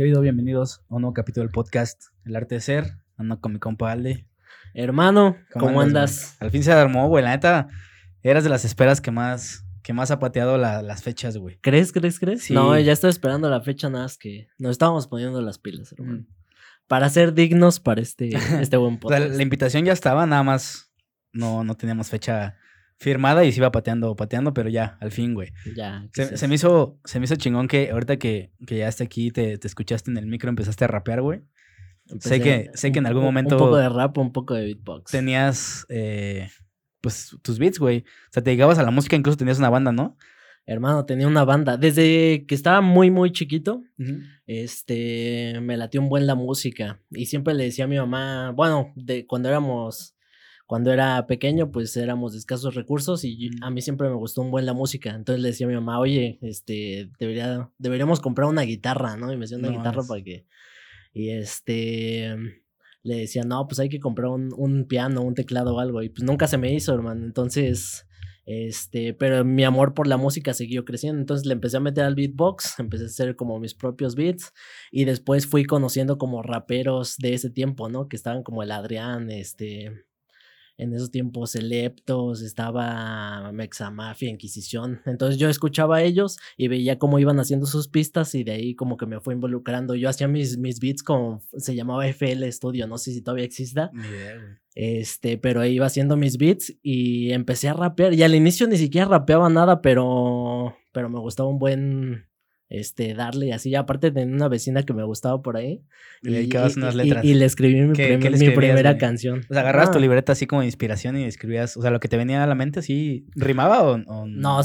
¿Qué ha habido? Bienvenidos a un nuevo capítulo del podcast El Arte de Ser. Ando con mi compa Alde. Hermano, ¿cómo, andas? Al fin se armó, güey. La neta, eras de las esperas que más, que más ha pateado las fechas, güey. ¿Crees, crees, crees? No, ya estoy esperando la fecha, nada más que nos estábamos poniendo las pilas, hermano. Para ser dignos para este, este buen podcast. la, invitación ya estaba, nada más no, no teníamos fecha firmada y se iba pateando, pateando, pero ya, al fin, güey. Ya. Se, me hizo, se me hizo chingón que ahorita que, que ya está aquí, te, te, escuchaste en el micro, empezaste a rapear, güey. sé que, sé que en algún momento. Un poco de rap, un poco de beatbox. Tenías, eh, pues, tus beats, güey. O sea, te llegabas a la música, incluso tenías una banda, ¿no? Hermano, tenía una banda. Desde que estaba muy, muy chiquito, este, me latió un buen la música. Y siempre le decía a mi mamá, bueno, de cuando éramos cuando era pequeño, pues éramos de escasos recursos y a mí siempre me gustó un buen la música. Entonces le decía a mi mamá, oye, este, debería, deberíamos comprar una guitarra, ¿no? Y me decía una guitarra para que. Y este. Le decía, no, pues hay que comprar un, un, piano, un teclado o algo. Y pues nunca se me hizo, hermano. Entonces. Este, pero mi amor por la música siguió creciendo. Entonces le empecé a meter al beatbox, empecé a hacer como mis propios beats. Y después fui conociendo como raperos de ese tiempo, ¿no? Que estaban como el Adrián, este en esos tiempos Eleptos, estaba Mexamafia, Inquisición. Entonces yo escuchaba a ellos y veía cómo iban haciendo sus pistas y de ahí como que me fue involucrando. Yo hacía mis, mis beats con, se llamaba FL Studio, no sé si todavía exista. este, pero iba haciendo mis beats y empecé a rapear. Y al inicio ni siquiera rapeaba nada, pero, pero me gustaba un buen, este, darle así. Aparte de una vecina que me gustaba por ahí. Y le dedicabas unas letras. Y, le escribí mi, primera canción. O sea, agarras tu ah. libreta así como de inspiración y escribías, o sea, lo que te venía a la mente, ¿sí rimaba o, no? No,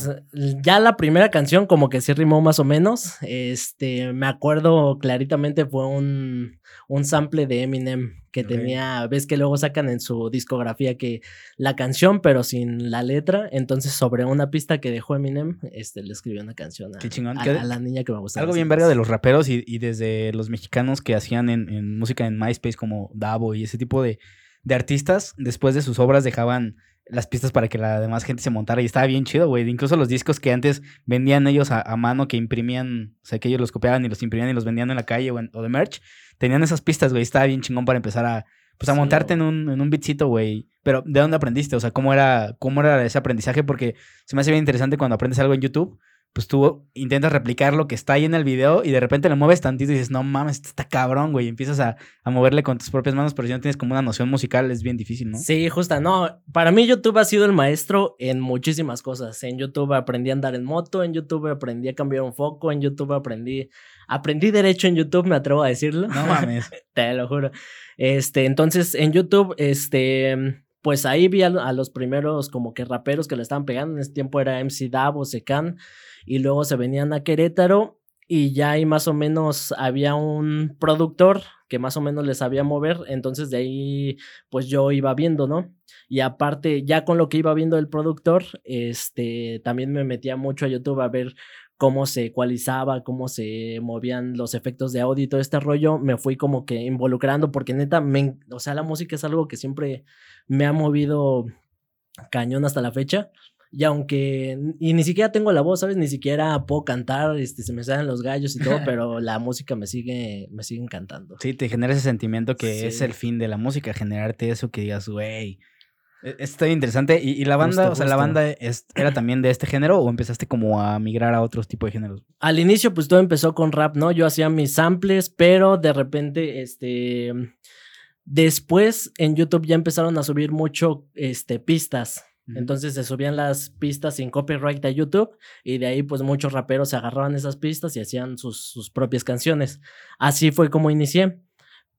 ya la primera canción como que sí rimó más o menos. Este, me acuerdo claritamente fue un, un sample de Eminem que tenía, ves que luego sacan en su discografía que la canción, pero sin la letra, entonces sobre una pista que dejó Eminem, este, le escribió una canción a, la niña que me gustaba. Algo bien verga de los raperos y, desde los mexicanos que hacían en, música en MySpace como Davo y ese tipo de, de artistas, después de sus obras dejaban las pistas para que la demás gente se montara y estaba bien chido, güey. Incluso los discos que antes vendían ellos a, mano, que imprimían, o sea, que ellos los copiaban y los imprimían y los vendían en la calle o, o de merch, tenían esas pistas, güey. Estaba bien chingón para empezar a, pues, a montarte en un, en un bitcito, güey. Pero, ¿de dónde aprendiste? O sea, ¿cómo era, ¿cómo era ese aprendizaje? Porque se me hace bien interesante cuando aprendes algo en YouTube pues tú intentas replicar lo que está ahí en el video y de repente lo mueves tantito y dices, no mames, está cabrón, güey. Y empiezas a, moverle con tus propias manos, pero si no tienes como una noción musical es bien difícil, ¿no? Sí, justa. No, para mí YouTube ha sido el maestro en muchísimas cosas. En YouTube aprendí a andar en moto, en YouTube aprendí a cambiar un foco, en YouTube aprendí, aprendí derecho en YouTube, me atrevo a decirlo. No mames. Te lo juro. Este, entonces en YouTube, este pues ahí vi a, los primeros como que raperos que le estaban pegando. En ese tiempo era MC Davo, Secan, y luego se venían a Querétaro y ya ahí más o menos había un productor que más o menos les sabía mover, entonces de ahí pues yo iba viendo, ¿no? Y aparte, ya con lo que iba viendo el productor, este, también me metía mucho a YouTube a ver cómo se ecualizaba, cómo se movían los efectos de audio y todo este rollo, me fui como que involucrando porque neta, me, o sea, la música es algo que siempre me ha movido cañón hasta la fecha. Y aunque, y ni siquiera tengo la voz, ¿sabes? Ni siquiera puedo cantar, este, se me salen los gallos y todo, pero la música me sigue, me sigue encantando. Sí, te genera ese sentimiento que es el fin de la música, generarte eso que digas, güey, Está interesante. ¿Y, la banda, o sea, la banda era también de este género o empezaste como a migrar a otros tipos de géneros? Al inicio, pues todo empezó con rap, ¿no? Yo hacía mis samples, pero de repente, este. Después en YouTube ya empezaron a subir mucho este, pistas. Entonces se subían las pistas sin copyright a YouTube y de ahí pues muchos raperos se agarraban esas pistas y hacían sus, sus propias canciones. Así fue como inicié.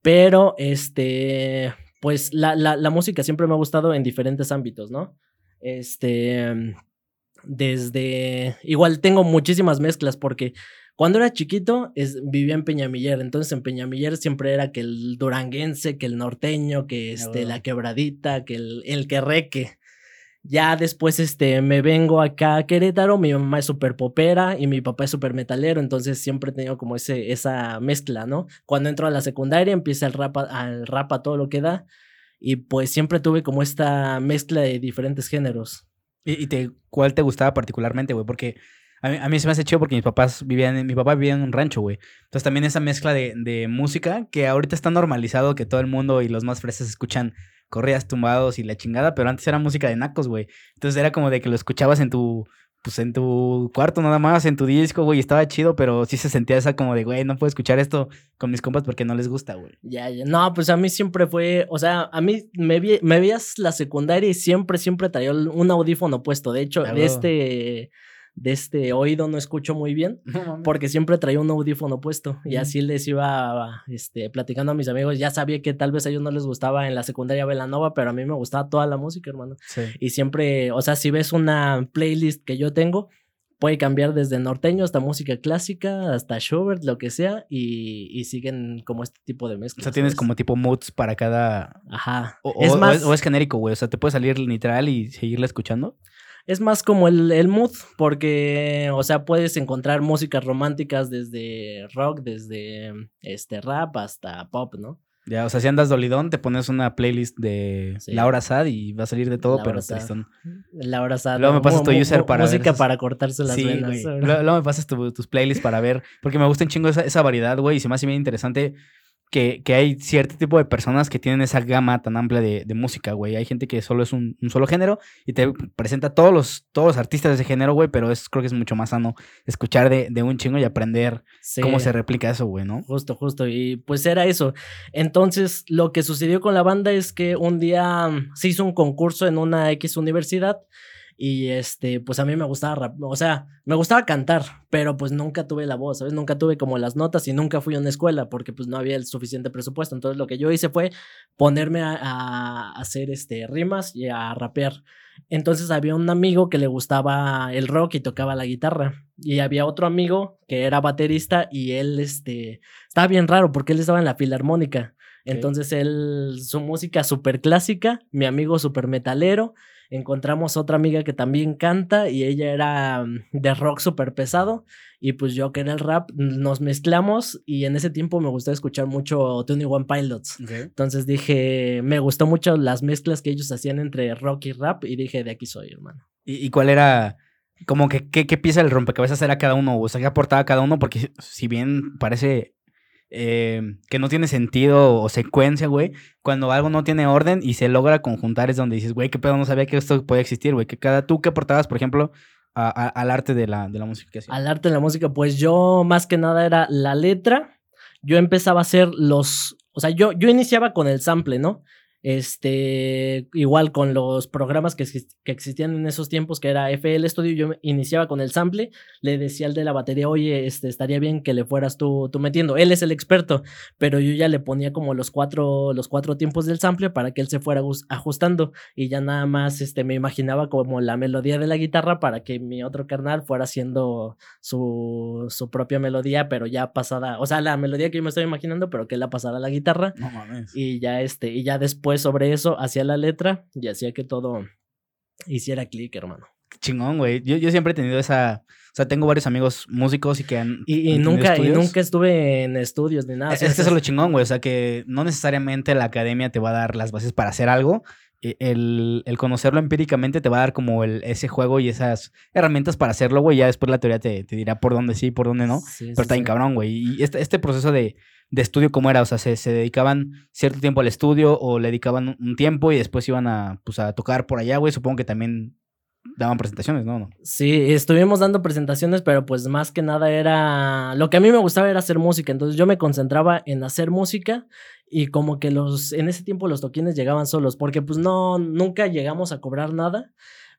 Pero este, pues la, la, la, música siempre me ha gustado en diferentes ámbitos, ¿no? Este, desde, igual tengo muchísimas mezclas porque cuando era chiquito es, vivía en Peñamiller, entonces en Peñamiller siempre era que el duranguense, que el norteño, que este, la quebradita, que el, el querreque. Ya después este, me vengo acá a Querétaro, mi mamá es súper popera y mi papá es súper metalero, entonces siempre he tenido como ese, esa mezcla, ¿no? Cuando entro a la secundaria empieza el rap, al rap a todo lo que da y pues siempre tuve como esta mezcla de diferentes géneros. ¿Y, te, cuál te gustaba particularmente, güey? Porque A mí, se me hace chido porque mis papás vivían, mi papá vivía en un rancho, güey. Entonces también esa mezcla de, de, música que ahorita está normalizado que todo el mundo y los más frescos escuchan corridas tumbados y la chingada, pero antes era música de nacos, güey. Entonces era como de que lo escuchabas en tu pues en tu cuarto nada más, en tu disco, güey, estaba chido, pero sí se sentía esa como de, güey, no puedo escuchar esto con mis compas porque no les gusta, güey. Ya, ya, no, pues a mí siempre fue, o sea, a mí me, me veías la secundaria y siempre, siempre traía un audífono puesto, de hecho, de este de este oído no escucho muy bien, porque siempre traía un audífono puesto y así les iba este, platicando a mis amigos. Ya sabía que tal vez a ellos no les gustaba en la secundaria Velanova, pero a mí me gustaba toda la música, hermano. Y siempre, o sea, si ves una playlist que yo tengo, puede cambiar desde norteño hasta música clásica, hasta Schubert, lo que sea, y, siguen como este tipo de mezclas. O sea, tienes como tipo moods para cada... Ajá. O es, más... o es genérico, güey. O sea, te puede salir literal y seguirla escuchando es más como el, el mood, porque, o sea, puedes encontrar músicas románticas desde rock, desde este rap hasta pop, ¿no? Ya, o sea, si andas dolidón, te pones una playlist de Laura Sad y va a salir de todo, pero tristón. Laura Sad. Luego me pasas tu user para Música para cortarse las venas. Luego, me pasas tus playlists para ver, porque me gusta un chingo esa, esa variedad, güey, y se me hace bien interesante que, que, hay cierto tipo de personas que tienen esa gama tan amplia de, de música, güey. Hay gente que solo es un, un, solo género y te presenta todos los, todos los artistas de ese género, güey, pero es, creo que es mucho más sano escuchar de, de un chingo y aprender cómo se replica eso, güey, ¿no? Justo, justo. Y pues era eso. Entonces, lo que sucedió con la banda es que un día se hizo un concurso en una X universidad y este, pues a mí me gustaba, rap o sea, me gustaba cantar, pero pues nunca tuve la voz, ¿sabes? Nunca tuve como las notas y nunca fui a una escuela porque pues no había el suficiente presupuesto. Entonces lo que yo hice fue ponerme a, hacer este, rimas y a rapear. Entonces había un amigo que le gustaba el rock y tocaba la guitarra. Y había otro amigo que era baterista y él, este, estaba bien raro porque él estaba en la filarmónica. Entonces él, su música súper clásica, mi amigo súper metalero encontramos otra amiga que también canta y ella era mm, de rock súper pesado y pues yo que era el rap nos mezclamos y en ese tiempo me gustó escuchar mucho Tony One Pilots. Entonces dije, me gustó mucho las mezclas que ellos hacían entre rock y rap y dije, de aquí soy, hermano. ¿Y, cuál era, como que, qué, qué pieza del rompecabezas era cada uno? O sea, ¿qué aportaba cada uno? Porque si bien parece eh, que no tiene sentido o secuencia, güey. Cuando algo no tiene orden y se logra conjuntar es donde dices, güey, qué pedo, no sabía que esto podía existir, güey. Que cada tú que aportabas, por ejemplo, al arte de la, de la música que Al arte de la música, pues yo más que nada era la letra. Yo empezaba a hacer los, o sea, yo, yo iniciaba con el sample, ¿no? Este, igual con los programas que, que, existían en esos tiempos, que era FL Studio, yo iniciaba con el sample, le decía al de la batería, oye, este, estaría bien que le fueras tú, tú metiendo. Él es el experto, pero yo ya le ponía como los cuatro, los cuatro tiempos del sample para que él se fuera ajustando y ya nada más, este, me imaginaba como la melodía de la guitarra para que mi otro carnal fuera haciendo su, su propia melodía, pero ya pasada, o sea, la melodía que yo me estoy imaginando, pero que la pasara a la guitarra. No mames. Y ya, este, y ya después sobre eso, hacía la letra y hacía que todo hiciera clic, hermano. chingón, güey. Yo, yo siempre he tenido esa. O sea, tengo varios amigos músicos y que han. Y, nunca, y nunca estuve en estudios ni nada. Es, que eso es lo chingón, güey. O sea, que no necesariamente la academia te va a dar las bases para hacer algo. E, el, el conocerlo empíricamente te va a dar como el, ese juego y esas herramientas para hacerlo, güey. Ya después la teoría te, te dirá por dónde sí, por dónde no. Pero está bien cabrón, güey. Y este, este proceso de de estudio cómo era, o sea, se, dedicaban cierto tiempo al estudio o le dedicaban un tiempo y después iban a, pues, a tocar por allá, güey, supongo que también daban presentaciones, ¿no? Sí, estuvimos dando presentaciones, pero pues más que nada era, lo que a mí me gustaba era hacer música, entonces yo me concentraba en hacer música y como que los, en ese tiempo los toquines llegaban solos, porque pues no, nunca llegamos a cobrar nada.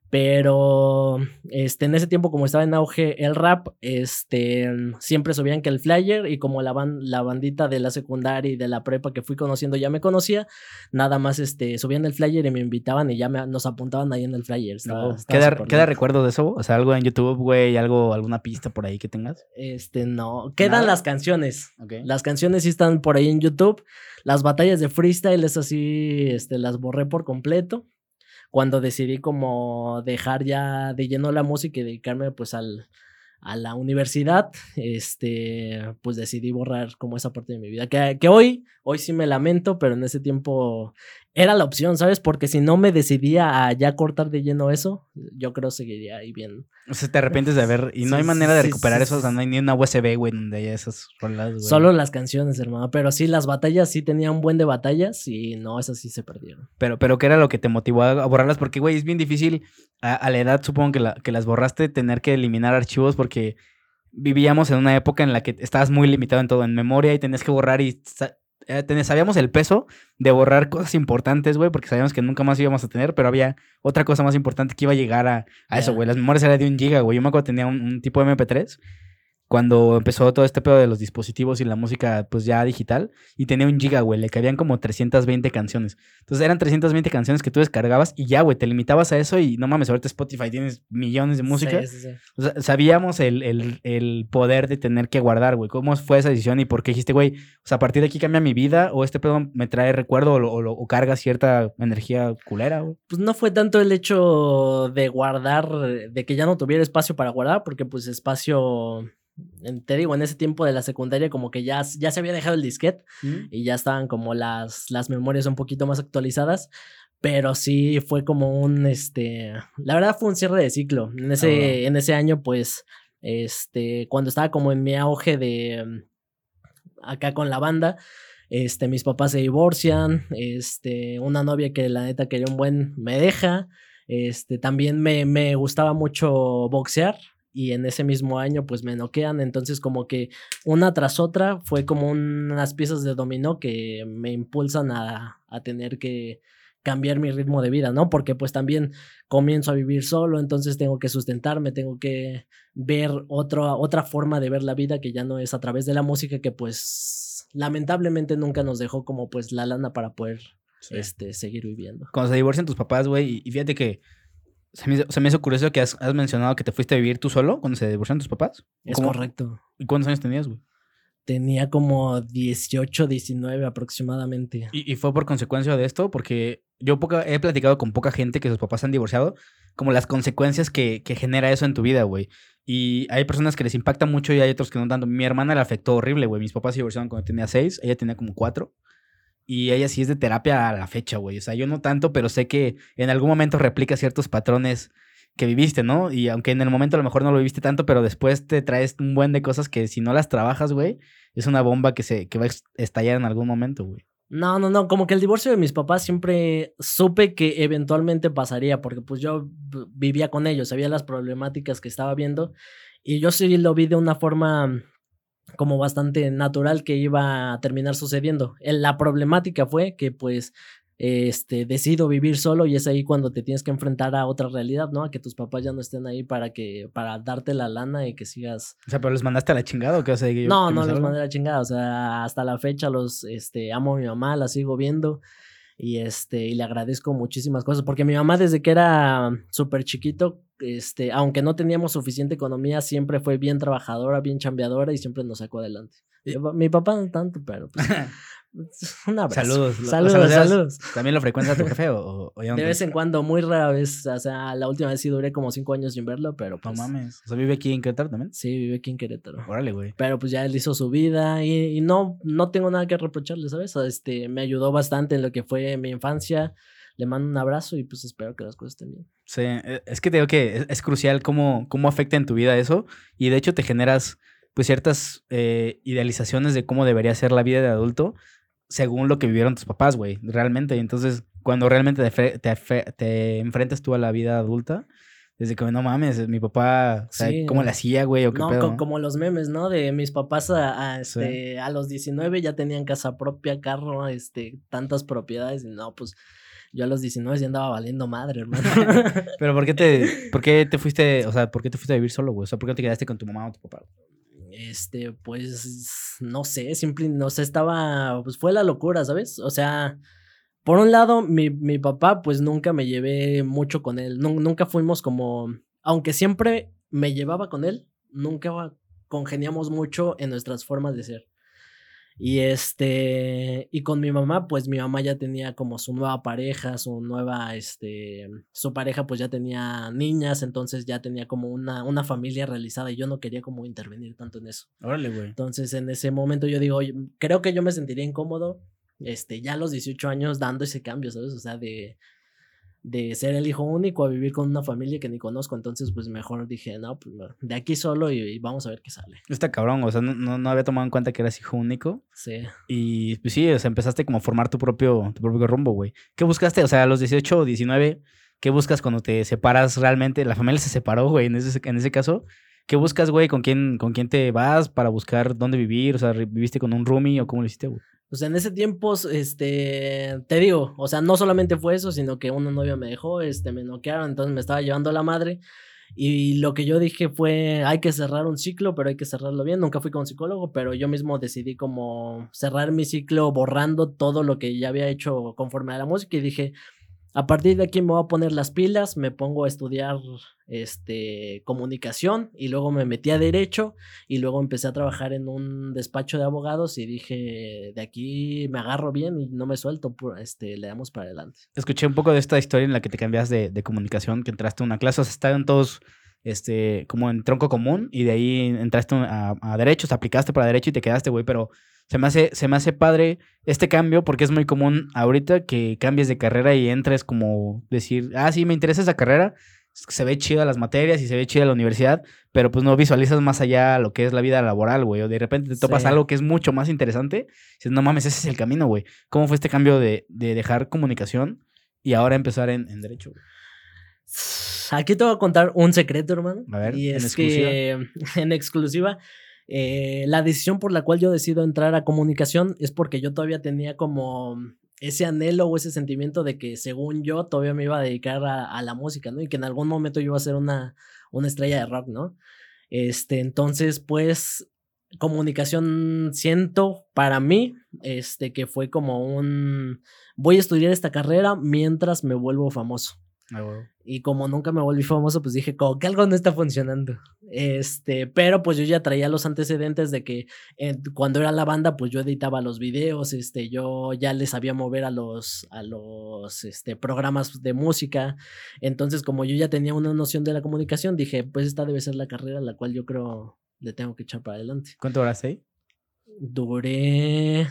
Pero este, en ese tiempo, como estaba en auge el rap, este, siempre subían que el flyer y como la, la bandita de la secundaria y de la prepa que fui conociendo ya me conocía, nada más este, subían el flyer y me invitaban y ya nos apuntaban ahí en el flyer. ¿Queda, recuerdo de eso? O sea, algo en YouTube, güey, algo, alguna pista por ahí que tengas. Este, no. Quedan las canciones. Las canciones sí están por ahí en YouTube. Las batallas de freestyle, es así, este, las borré por completo cuando decidí como dejar ya de lleno la música y dedicarme pues al, a la universidad, este, pues decidí borrar como esa parte de mi vida. Que, que, hoy, hoy sí me lamento, pero en ese tiempo era la opción, ¿sabes? Porque si no me decidía a ya cortar de lleno eso, yo creo seguiría ahí bien. O sea, te arrepientes de haber. Y no hay manera de recuperar eso. O sea, no hay ni una USB, güey, donde haya esas rolas, güey. Solo las canciones, hermano. Pero sí, las batallas sí tenían un buen de batallas y no, esas sí se perdieron. Pero, pero ¿qué era lo que te motivó a borrarlas? Porque, güey, es bien difícil a, la edad, supongo que, la, que las borraste, tener que eliminar archivos porque vivíamos en una época en la que estabas muy limitado en todo, en memoria y tenías que borrar y sabíamos el peso de borrar cosas importantes, güey, porque sabíamos que nunca más íbamos a tener, pero había otra cosa más importante que iba a llegar a, eso, güey. Las memorias eran de un giga, güey. Yo me acuerdo que tenía un, un tipo de MP3 cuando empezó todo este pedo de los dispositivos y la música pues ya digital y tenía un giga, güey, le cabían como 320 canciones. Entonces eran 320 canciones que tú descargabas y ya, güey, te limitabas a eso y no mames, ahorita Spotify tienes millones de música. O sea, sabíamos el, poder de tener que guardar, güey. ¿Cómo fue esa decisión y por qué dijiste, güey, o sea, a partir de aquí cambia mi vida o este pedo me trae recuerdo o, o carga cierta energía culera, güey? Pues no fue tanto el hecho de guardar, de que ya no tuviera espacio para guardar, porque pues espacio te digo, en ese tiempo de la secundaria como que ya, ya se había dejado el disquete y ya estaban como las, las memorias un poquito más actualizadas, pero sí fue como un, este, la verdad fue un cierre de ciclo. En ese, en ese año, pues, este, cuando estaba como en mi auge de, mm, acá con la banda, este, mis papás se divorcian, este, una novia que la neta quería un buen me deja, este, también me, me gustaba mucho boxear, y en ese mismo año pues me noquean, entonces como que una tras otra fue como unas piezas de dominó que me impulsan a, tener que cambiar mi ritmo de vida, ¿no? Porque pues también comienzo a vivir solo, entonces tengo que sustentarme, tengo que ver otra otra forma de ver la vida que ya no es a través de la música que pues lamentablemente nunca nos dejó como pues la lana para poder este, seguir viviendo. Cuando se divorcian tus papás, güey, y fíjate que se me, hizo, curioso que has, mencionado que te fuiste a vivir tú solo cuando se divorciaron tus papás. Es correcto. ¿Y cuántos años tenías, güey? Tenía como 18, 19 aproximadamente. ¿Y, fue por consecuencia de esto? Porque yo he platicado con poca gente que sus papás han divorciado, como las consecuencias que, que genera eso en tu vida, güey. Y hay personas que les impacta mucho y hay otros que no tanto. Mi hermana le afectó horrible, güey. Mis papás se divorciaron cuando tenía 6, ella tenía como 4. Y ella sí es de terapia a la fecha, güey. O sea, yo no tanto, pero sé que en algún momento replica ciertos patrones que viviste, ¿no? Y aunque en el momento a lo mejor no lo viviste tanto, pero después te traes un buen de cosas que si no las trabajas, güey, es una bomba que, se, que va a estallar en algún momento, güey. No, no, no, como que el divorcio de mis papás siempre supe que eventualmente pasaría, porque pues yo vivía con ellos, sabía las problemáticas que estaba viendo y yo sí lo vi de una forma como bastante natural que iba a terminar sucediendo. La problemática fue que pues este, decido vivir solo y es ahí cuando te tienes que enfrentar a otra realidad, ¿no? A que tus papás ya no estén ahí para que, para darte la lana y que sigas. O sea, pero les mandaste a la chingada o qué? O sea, no, no les mandé a la chingada. O sea, hasta la fecha los, este, amo a mi mamá, la sigo viendo y este, y le agradezco muchísimas cosas, porque mi mamá desde que era súper chiquito, este, aunque no teníamos suficiente economía, siempre fue bien trabajadora, bien chambeadora y siempre nos sacó adelante. Mi papá no tanto, pero pues, Un abrazo. Saludos. Saludos, saludos. ¿También lo frecuenta tu jefe o, De vez en cuando, muy rara vez. O sea, la última vez sí duré como cinco años sin verlo, pero pues... No mames. O sea, ¿vive aquí en Querétaro también? Sí, vive aquí en Querétaro. Órale, güey. Pero pues ya él hizo su vida y, no, no tengo nada que reprocharle, ¿sabes? Este, me ayudó bastante en lo que fue mi infancia. Le mando un abrazo y pues espero que las cosas estén bien. Sí, e, es que te digo que es, crucial cómo, cómo afecta en tu vida eso y de hecho te generas pues ciertas eh, idealizaciones de cómo debería ser la vida de adulto según lo que vivieron tus papás, güey, realmente. Y entonces, cuando realmente te, te, enfrentas tú a la vida adulta, desde que no mames, mi papá, ¿cómo le hacía, güey? ¿O qué no, como los memes, ¿no? De mis papás a, este, a los 19 ya tenían casa propia, carro, este, tantas propiedades. Y no, pues yo a los 19 ya andaba valiendo madre, hermano. Pero ¿por qué te, por qué te fuiste, o sea, por qué te fuiste a vivir solo, güey? O sea, ¿por qué te quedaste con tu mamá o tu papá? Este, pues, no sé, simple, no sé, estaba, pues fue la locura, ¿sabes? O sea, por un lado, mi, mi papá, pues nunca me llevé mucho con él, nunca fuimos como, aunque siempre me llevaba con él, nunca congeniamos mucho en nuestras formas de ser. Y este, y con mi mamá, pues mi mamá ya tenía como su nueva pareja, su nueva, este, su pareja pues ya tenía niñas, entonces ya tenía como una, una familia realizada y yo no quería como intervenir tanto en eso. Órale, güey. Entonces en ese momento yo digo, creo que yo me sentiría incómodo este, ya a los 18 años dando ese cambio, ¿sabes? O sea, de, de ser el hijo único a vivir con una familia que ni conozco. Entonces, pues mejor dije, no, pues de aquí solo y, vamos a ver qué sale. Está cabrón, o sea, no, no, había tomado en cuenta que eras hijo único. Sí. Y pues sí, o sea, empezaste como a formar tu propio, tu propio rumbo, güey. ¿Qué buscaste? O sea, a los 18 o 19, ¿qué buscas cuando te separas realmente? La familia se separó, güey, en ese, en ese caso. ¿Qué buscas, güey? ¿Con quién, ¿Con quién te vas para buscar dónde vivir? O sea, ¿viviste con un roomie o cómo lo hiciste, güey? Pues en ese tiempo, este, te digo, o sea, no solamente fue eso, sino que una novia me dejó, este, me noquearon, entonces me estaba llevando la madre. Y lo que yo dije fue, hay que cerrar un ciclo, pero hay que cerrarlo bien. Nunca fui con psicólogo, pero yo mismo decidí como cerrar mi ciclo borrando todo lo que ya había hecho conforme a la música y dije, a partir de aquí me voy a poner las pilas, me pongo a estudiar este, comunicación y luego me metí a derecho y luego empecé a trabajar en un despacho de abogados y dije, de aquí me agarro bien y no me suelto, este, le damos para adelante. Escuché un poco de esta historia en la que te cambias de, comunicación, que entraste a una clase, o sea, estaban todos este, como en tronco común y de ahí entraste a, a derechos, aplicaste para derecho y te quedaste, güey, pero se me hace, se me hace padre este cambio porque es muy común ahorita que cambies de carrera y entres como decir, ah, sí, me interesa esa carrera, se ve chida las materias y se ve chida la universidad, pero pues no visualizas más allá lo que es la vida laboral, güey, o de repente te topas algo que es mucho más interesante, dices, no mames, ese es el camino, güey. ¿Cómo fue este cambio de, dejar comunicación y ahora empezar en, derecho? Aquí te voy a contar un secreto, hermano. A ver, y en exclusiva. en exclusiva eh, la decisión por la cual yo decido entrar a comunicación es porque yo todavía tenía como ese anhelo o ese sentimiento de que según yo todavía me iba a dedicar a, la música, ¿no? Y que en algún momento yo iba a ser una, una estrella de rock, ¿no? Este, entonces, pues, comunicación siento para mí, este, que fue como un, voy a estudiar esta carrera mientras me vuelvo famoso. Y como nunca me volví famoso, pues dije, como que algo no está funcionando. Este, pero pues yo ya traía los antecedentes de que eh, cuando era la banda, pues yo editaba los videos, este, yo ya les sabía mover a los, a los, este, programas de música. Entonces, como yo ya tenía una noción de la comunicación, dije, pues esta debe ser la carrera a la cual yo creo le tengo que echar para adelante. ¿Cuánto horas ahí? Duré,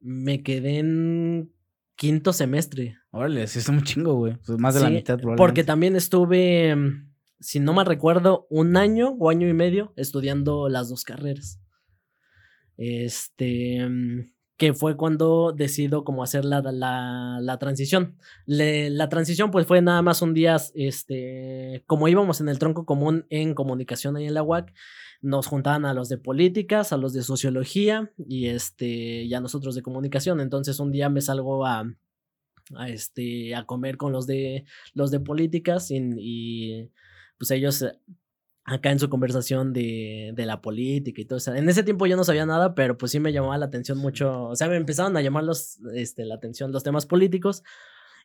me quedé en quinto semestre. Órale, sí es un chingo, güey. Pues más de la mitad, probablemente. Porque también estuve, mm, si no me recuerdo, un año o año y medio estudiando las dos carreras. Este, mm, que fue cuando decido como hacer la, la, transición. la transición pues fue nada más un día, este, como íbamos en el tronco común en comunicación ahí en la UAC, nos juntaban a los de políticas, a los de sociología y este, ya nosotros de comunicación. Entonces un día me salgo a, a, este, a comer con los de, los de políticas y, pues ellos eh, acá en su conversación de, de, la política y todo eso. En ese tiempo yo no sabía nada, pero pues sí me llamaba la atención mucho, o sea, me empezaron a llamar los, este, la atención los temas políticos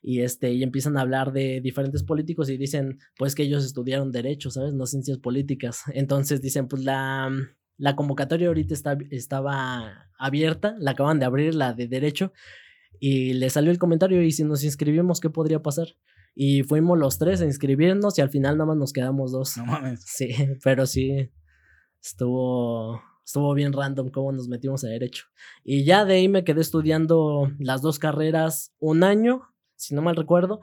y este y empiezan a hablar de diferentes políticos y dicen pues que ellos estudiaron derecho, ¿sabes? No ciencias políticas. Entonces dicen pues la la convocatoria ahorita está, estaba abierta, la acaban de abrir, la de derecho, y le salió el comentario y si nos inscribimos, ¿qué podría pasar? Y fuimos los tres a inscribirnos y al final nada más nos quedamos dos. No mames. Sí, pero sí, estuvo, estuvo bien random cómo nos metimos a derecho. Y ya de ahí me quedé estudiando las dos carreras un año, si no mal recuerdo,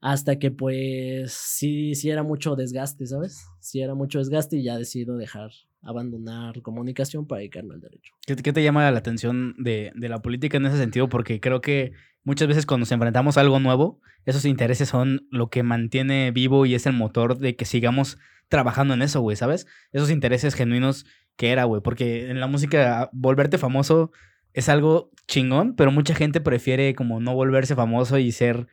hasta que pues sí, sí era mucho desgaste, ¿sabes? Sí era mucho desgaste y ya decido dejar abandonar comunicación para dedicarme al derecho. ¿Qué, te llama la atención de, la política en ese sentido? Porque creo que muchas veces cuando nos enfrentamos a algo nuevo, esos intereses son lo que mantiene vivo y es el motor de que sigamos trabajando en eso, güey, ¿sabes? Esos intereses genuinos que era, güey, porque en la música volverte famoso es algo chingón, pero mucha gente prefiere como no volverse famoso y ser,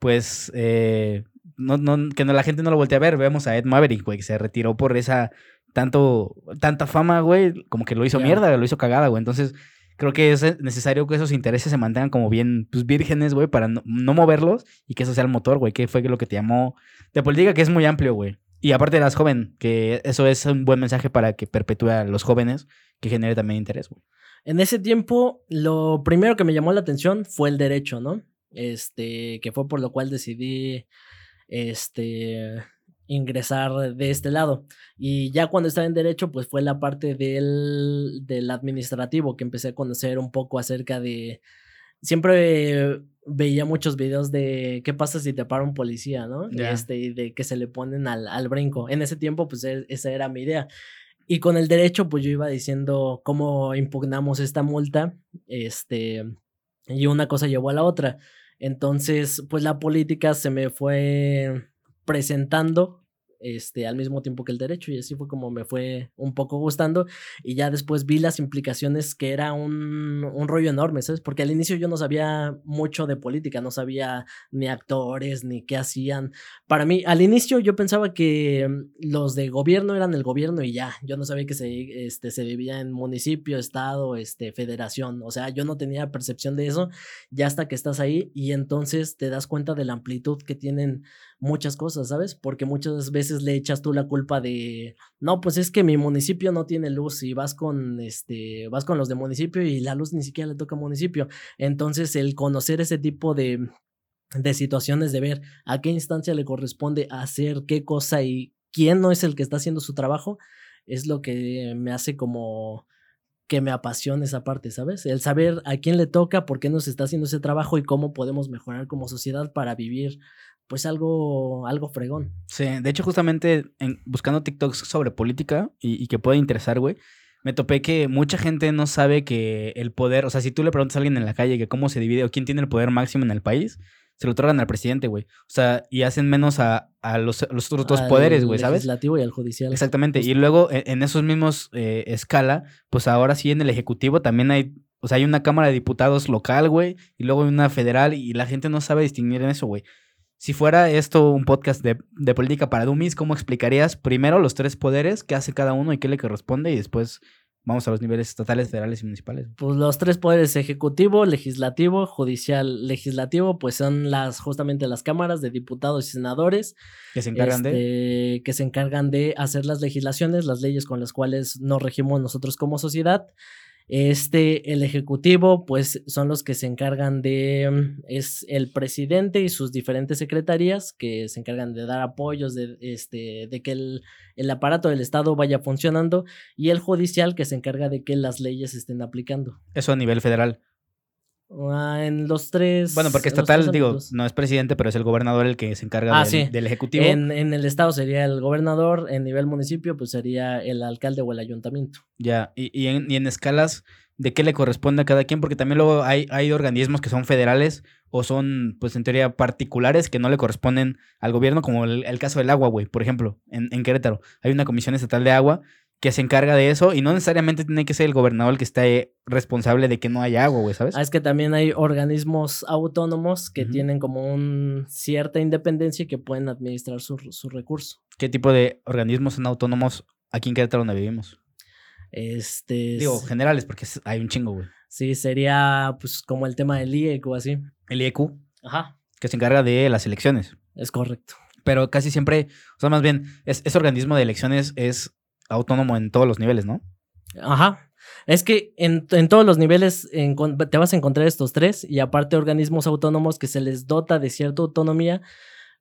pues, eh, no, no, que no, la gente no lo voltee a ver. Vemos a Ed Maverick, güey, que se retiró por esa tanto, tanta fama, güey, como que lo hizo mierda, lo hizo cagada, güey. Entonces, creo que es necesario que esos intereses se mantengan como bien, pues, vírgenes, güey, para no, moverlos y que eso sea el motor, güey, que fue lo que te llamó de política, que es muy amplio, güey. Y aparte eras joven, que eso es un buen mensaje para que perpetúe a los jóvenes, que genere también interés, güey. En ese tiempo, lo primero que me llamó la atención fue el derecho, ¿no? Este, que fue por lo cual decidí, este, ingresar de este lado. Y ya cuando estaba en derecho, pues fue la parte del, del administrativo que empecé a conocer un poco acerca de siempre veía muchos videos de qué pasa si te para un policía, ¿no? Este, de que se le ponen al, al brinco. En ese tiempo, pues e, esa era mi idea. Y con el derecho, pues yo iba diciendo cómo impugnamos esta multa, este, y una cosa llevó a la otra. Entonces, pues la política se me fue presentando este, al mismo tiempo que el derecho y así fue como me fue un poco gustando y ya después vi las implicaciones que era un, un, rollo enorme, ¿sabes? Porque al inicio yo no sabía mucho de política, no sabía ni actores ni qué hacían. Para mí, al inicio yo pensaba que los de gobierno eran el gobierno y ya, yo no sabía que se, este, se vivía en municipio, estado, este, federación, o sea, yo no tenía percepción de eso ya hasta que estás ahí y entonces te das cuenta de la amplitud que tienen muchas cosas, ¿sabes? Porque muchas veces le echas tú la culpa de, no, pues es que mi municipio no tiene luz y vas con, este, vas con los de municipio y la luz ni siquiera le toca municipio. Entonces, el conocer ese tipo de, de situaciones, de ver a qué instancia le corresponde hacer qué cosa y quién no es el que está haciendo su trabajo, es lo que me hace como que me apasiona esa parte, ¿sabes? El saber a quién le toca, por qué nos está haciendo ese trabajo y cómo podemos mejorar como sociedad para vivir pues algo, algo fregón. Sí, de hecho justamente en, buscando TikToks sobre política y, que puede interesar, güey, me topé que mucha gente no sabe que el poder, o sea, si tú le preguntas a alguien en la calle que cómo se divide o quién tiene el poder máximo en el país, se lo otorgan al presidente, güey. O sea, y hacen menos a, los, otros dos poderes, güey, ¿sabes? Al legislativo y al judicial. Exactamente. Y luego e, en, esos mismos eh, escala, pues ahora sí en el ejecutivo también hay, o sea, hay una Cámara de Diputados local, güey, y luego hay una federal y la gente no sabe distinguir en eso, güey. Si fuera esto un podcast de, de, política para dummies, ¿cómo explicarías primero los tres poderes, qué hace cada uno y qué le corresponde? Y después vamos a los niveles estatales, federales y municipales. Pues los tres poderes, ejecutivo, legislativo, judicial, legislativo, pues son las justamente las cámaras de diputados y senadores. Que se encargan de... Este, que se encargan de hacer las legislaciones, las leyes con las cuales nos regimos nosotros como sociedad. Este, el ejecutivo, pues son los que se encargan de, mm, es el presidente y sus diferentes secretarías que se encargan de dar apoyos, de, este, de que el, el aparato del Estado vaya funcionando y el judicial que se encarga de que las leyes estén aplicando. Eso a nivel federal. Ah, en los tres. Bueno, porque estatal, digo, no es presidente, pero es el gobernador el que se encarga ah, del, ejecutivo. En, en, el estado sería el gobernador, en nivel municipio, pues sería el alcalde o el ayuntamiento. Ya, y, y, en, y en escalas, ¿de qué le corresponde a cada quien? Porque también luego hay, hay organismos que son federales o son, pues en teoría, particulares que no le corresponden al gobierno, como el, el caso del agua, güey, por ejemplo, en, en Querétaro. Hay una comisión estatal de agua que se encarga de eso y no necesariamente tiene que ser el gobernador el que esté responsable de que no haya agua, güey, ¿sabes? Ah, es que también hay organismos autónomos que tienen como un cierta independencia y que pueden administrar su, su recurso. ¿Qué tipo de organismos son autónomos aquí en Querétaro donde vivimos? Este... Digo, generales, porque hay un chingo, güey. Sí, sería pues como el tema del IEC o así. El IEQ. Ajá. Que se encarga de las elecciones. Es correcto. Pero casi siempre, o sea, más bien, ese organismo de elecciones es autónomo en todos los niveles, ¿no? Ajá. Es que en, todos los niveles te vas a encontrar estos tres y aparte organismos autónomos que se les dota de cierta autonomía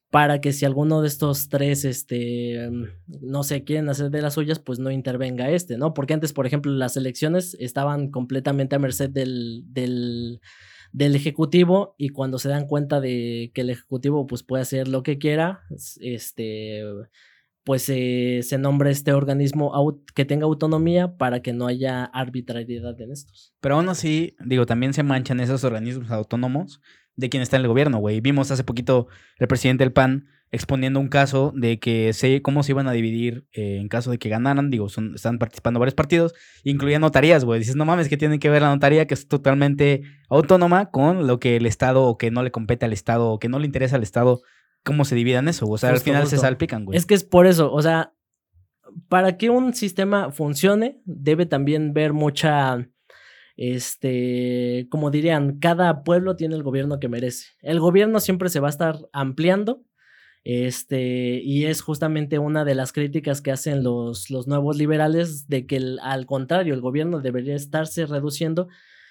para que si alguno de estos tres, este, no sé, quieren hacer de las suyas, pues no intervenga este, ¿no? Porque antes, por ejemplo, las elecciones estaban completamente a merced del, del, del Ejecutivo y cuando se dan cuenta de que el Ejecutivo pues puede hacer lo que quiera, este pues se nombra este organismo que tenga autonomía para que no haya arbitrariedad en estos. Pero aún así, digo, también se manchan esos organismos autónomos de quien está en el gobierno, güey. Vimos hace poquito el presidente del PAN exponiendo un caso de que sé cómo se iban a dividir eh, en caso de que ganaran, digo, son, están participando varios partidos, incluía notarías, güey. Dices, no mames, que tiene que ver la notaría que es totalmente autónoma con lo que el Estado o que no le compete al Estado o que no le interesa al Estado cómo se dividan eso. O sea, al final se salpican, güey. Es que es por eso, o sea, para que un sistema funcione, debe también ver mucha, este, como dirían, cada pueblo tiene el gobierno que merece. El gobierno siempre se va a estar ampliando. Este, y es justamente una de las críticas que hacen los, los nuevos liberales de que al contrario, el gobierno debería estarse reduciendo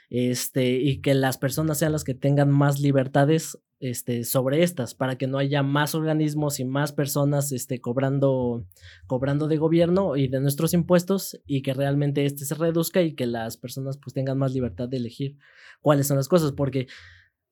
este, y que las personas sean las que tengan más libertades este, sobre estas, para que no haya más organismos y más personas este, cobrando, cobrando de gobierno y de nuestros impuestos y que realmente este se reduzca y que las personas pues tengan más libertad de elegir cuáles son las cosas, porque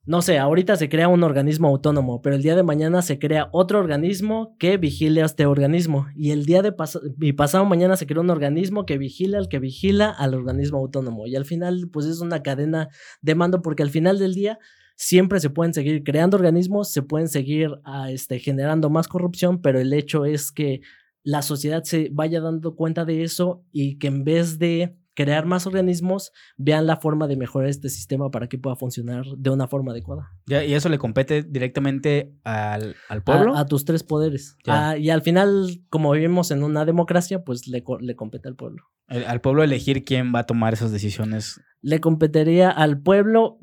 no sé, ahorita se crea un organismo autónomo, pero el día de mañana se crea otro organismo que vigile a este organismo. Y el día de y pasado mañana se crea un organismo que vigila al que vigila al organismo autónomo. Y al final, pues es una cadena de mando, porque al final del día siempre se pueden seguir creando organismos, se pueden seguir ah, este, generando más corrupción, pero el hecho es que la sociedad se vaya dando cuenta de eso y que en vez de crear más organismos, vean la forma de mejorar este sistema para que pueda funcionar de una forma adecuada. Ya, y eso le compete directamente al, pueblo. A, tus tres poderes. Ah, y al final, como vivimos en una democracia, pues le, le compete al pueblo. al pueblo elegir quién va a tomar esas decisiones. Le competiría al pueblo.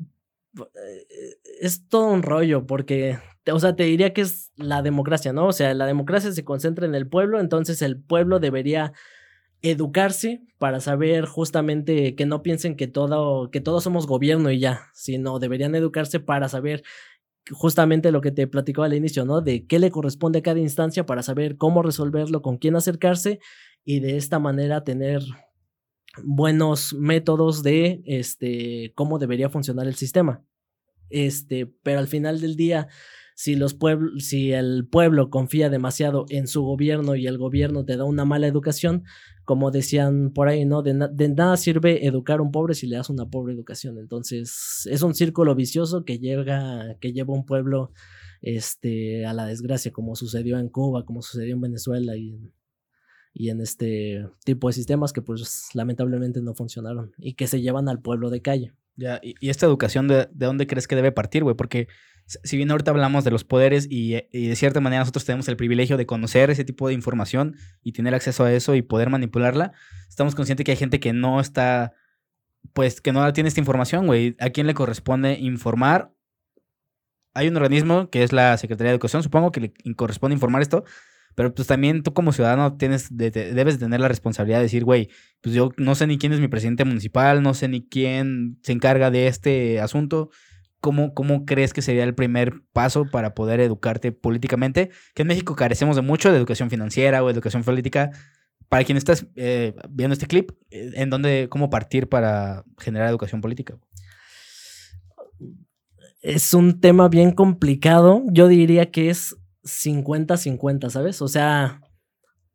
Eh, es todo un rollo porque o sea, te diría que es la democracia, ¿no? O sea, la democracia se concentra en el pueblo, entonces el pueblo debería educarse para saber justamente que no piensen que todo, que todos somos gobierno y ya, sino deberían educarse para saber justamente lo que te platicaba al inicio, ¿no? De qué le corresponde a cada instancia para saber cómo resolverlo, con quién acercarse y de esta manera tener buenos métodos de este cómo debería funcionar el sistema. Este, pero al final del día si los si el pueblo confía demasiado en su gobierno y el gobierno te da una mala educación, como decían por ahí, ¿no? De, nada sirve educar a un pobre si le das una pobre educación. Entonces, es un círculo vicioso que llega, que lleva un pueblo este, a la desgracia, como sucedió en Cuba, como sucedió en Venezuela y, y en este tipo de sistemas que pues lamentablemente no funcionaron y que se llevan al pueblo de calle. Ya, y, esta educación, de, ¿de dónde crees que debe partir, güey? Porque si bien ahorita hablamos de los poderes y, de cierta manera nosotros tenemos el privilegio de conocer ese tipo de información y tener acceso a eso y poder manipularla, estamos conscientes que hay gente que no está, pues que no tiene esta información, güey. ¿A quién le corresponde informar? Hay un organismo que es la Secretaría de Educación, supongo que le corresponde informar esto, pero pues también tú como ciudadano tienes, debes tener la responsabilidad de decir, güey, pues yo no sé ni quién es mi presidente municipal, no sé ni quién se encarga de este asunto ¿Cómo, ¿Cómo crees que sería el primer paso para poder educarte políticamente? Que en México carecemos de mucho de educación financiera o educación política. Para quien estás eh, viendo este clip, eh, ¿en dónde, cómo partir para generar educación política? Es un tema bien complicado. Yo diría que es 50-50, ¿sabes? O sea,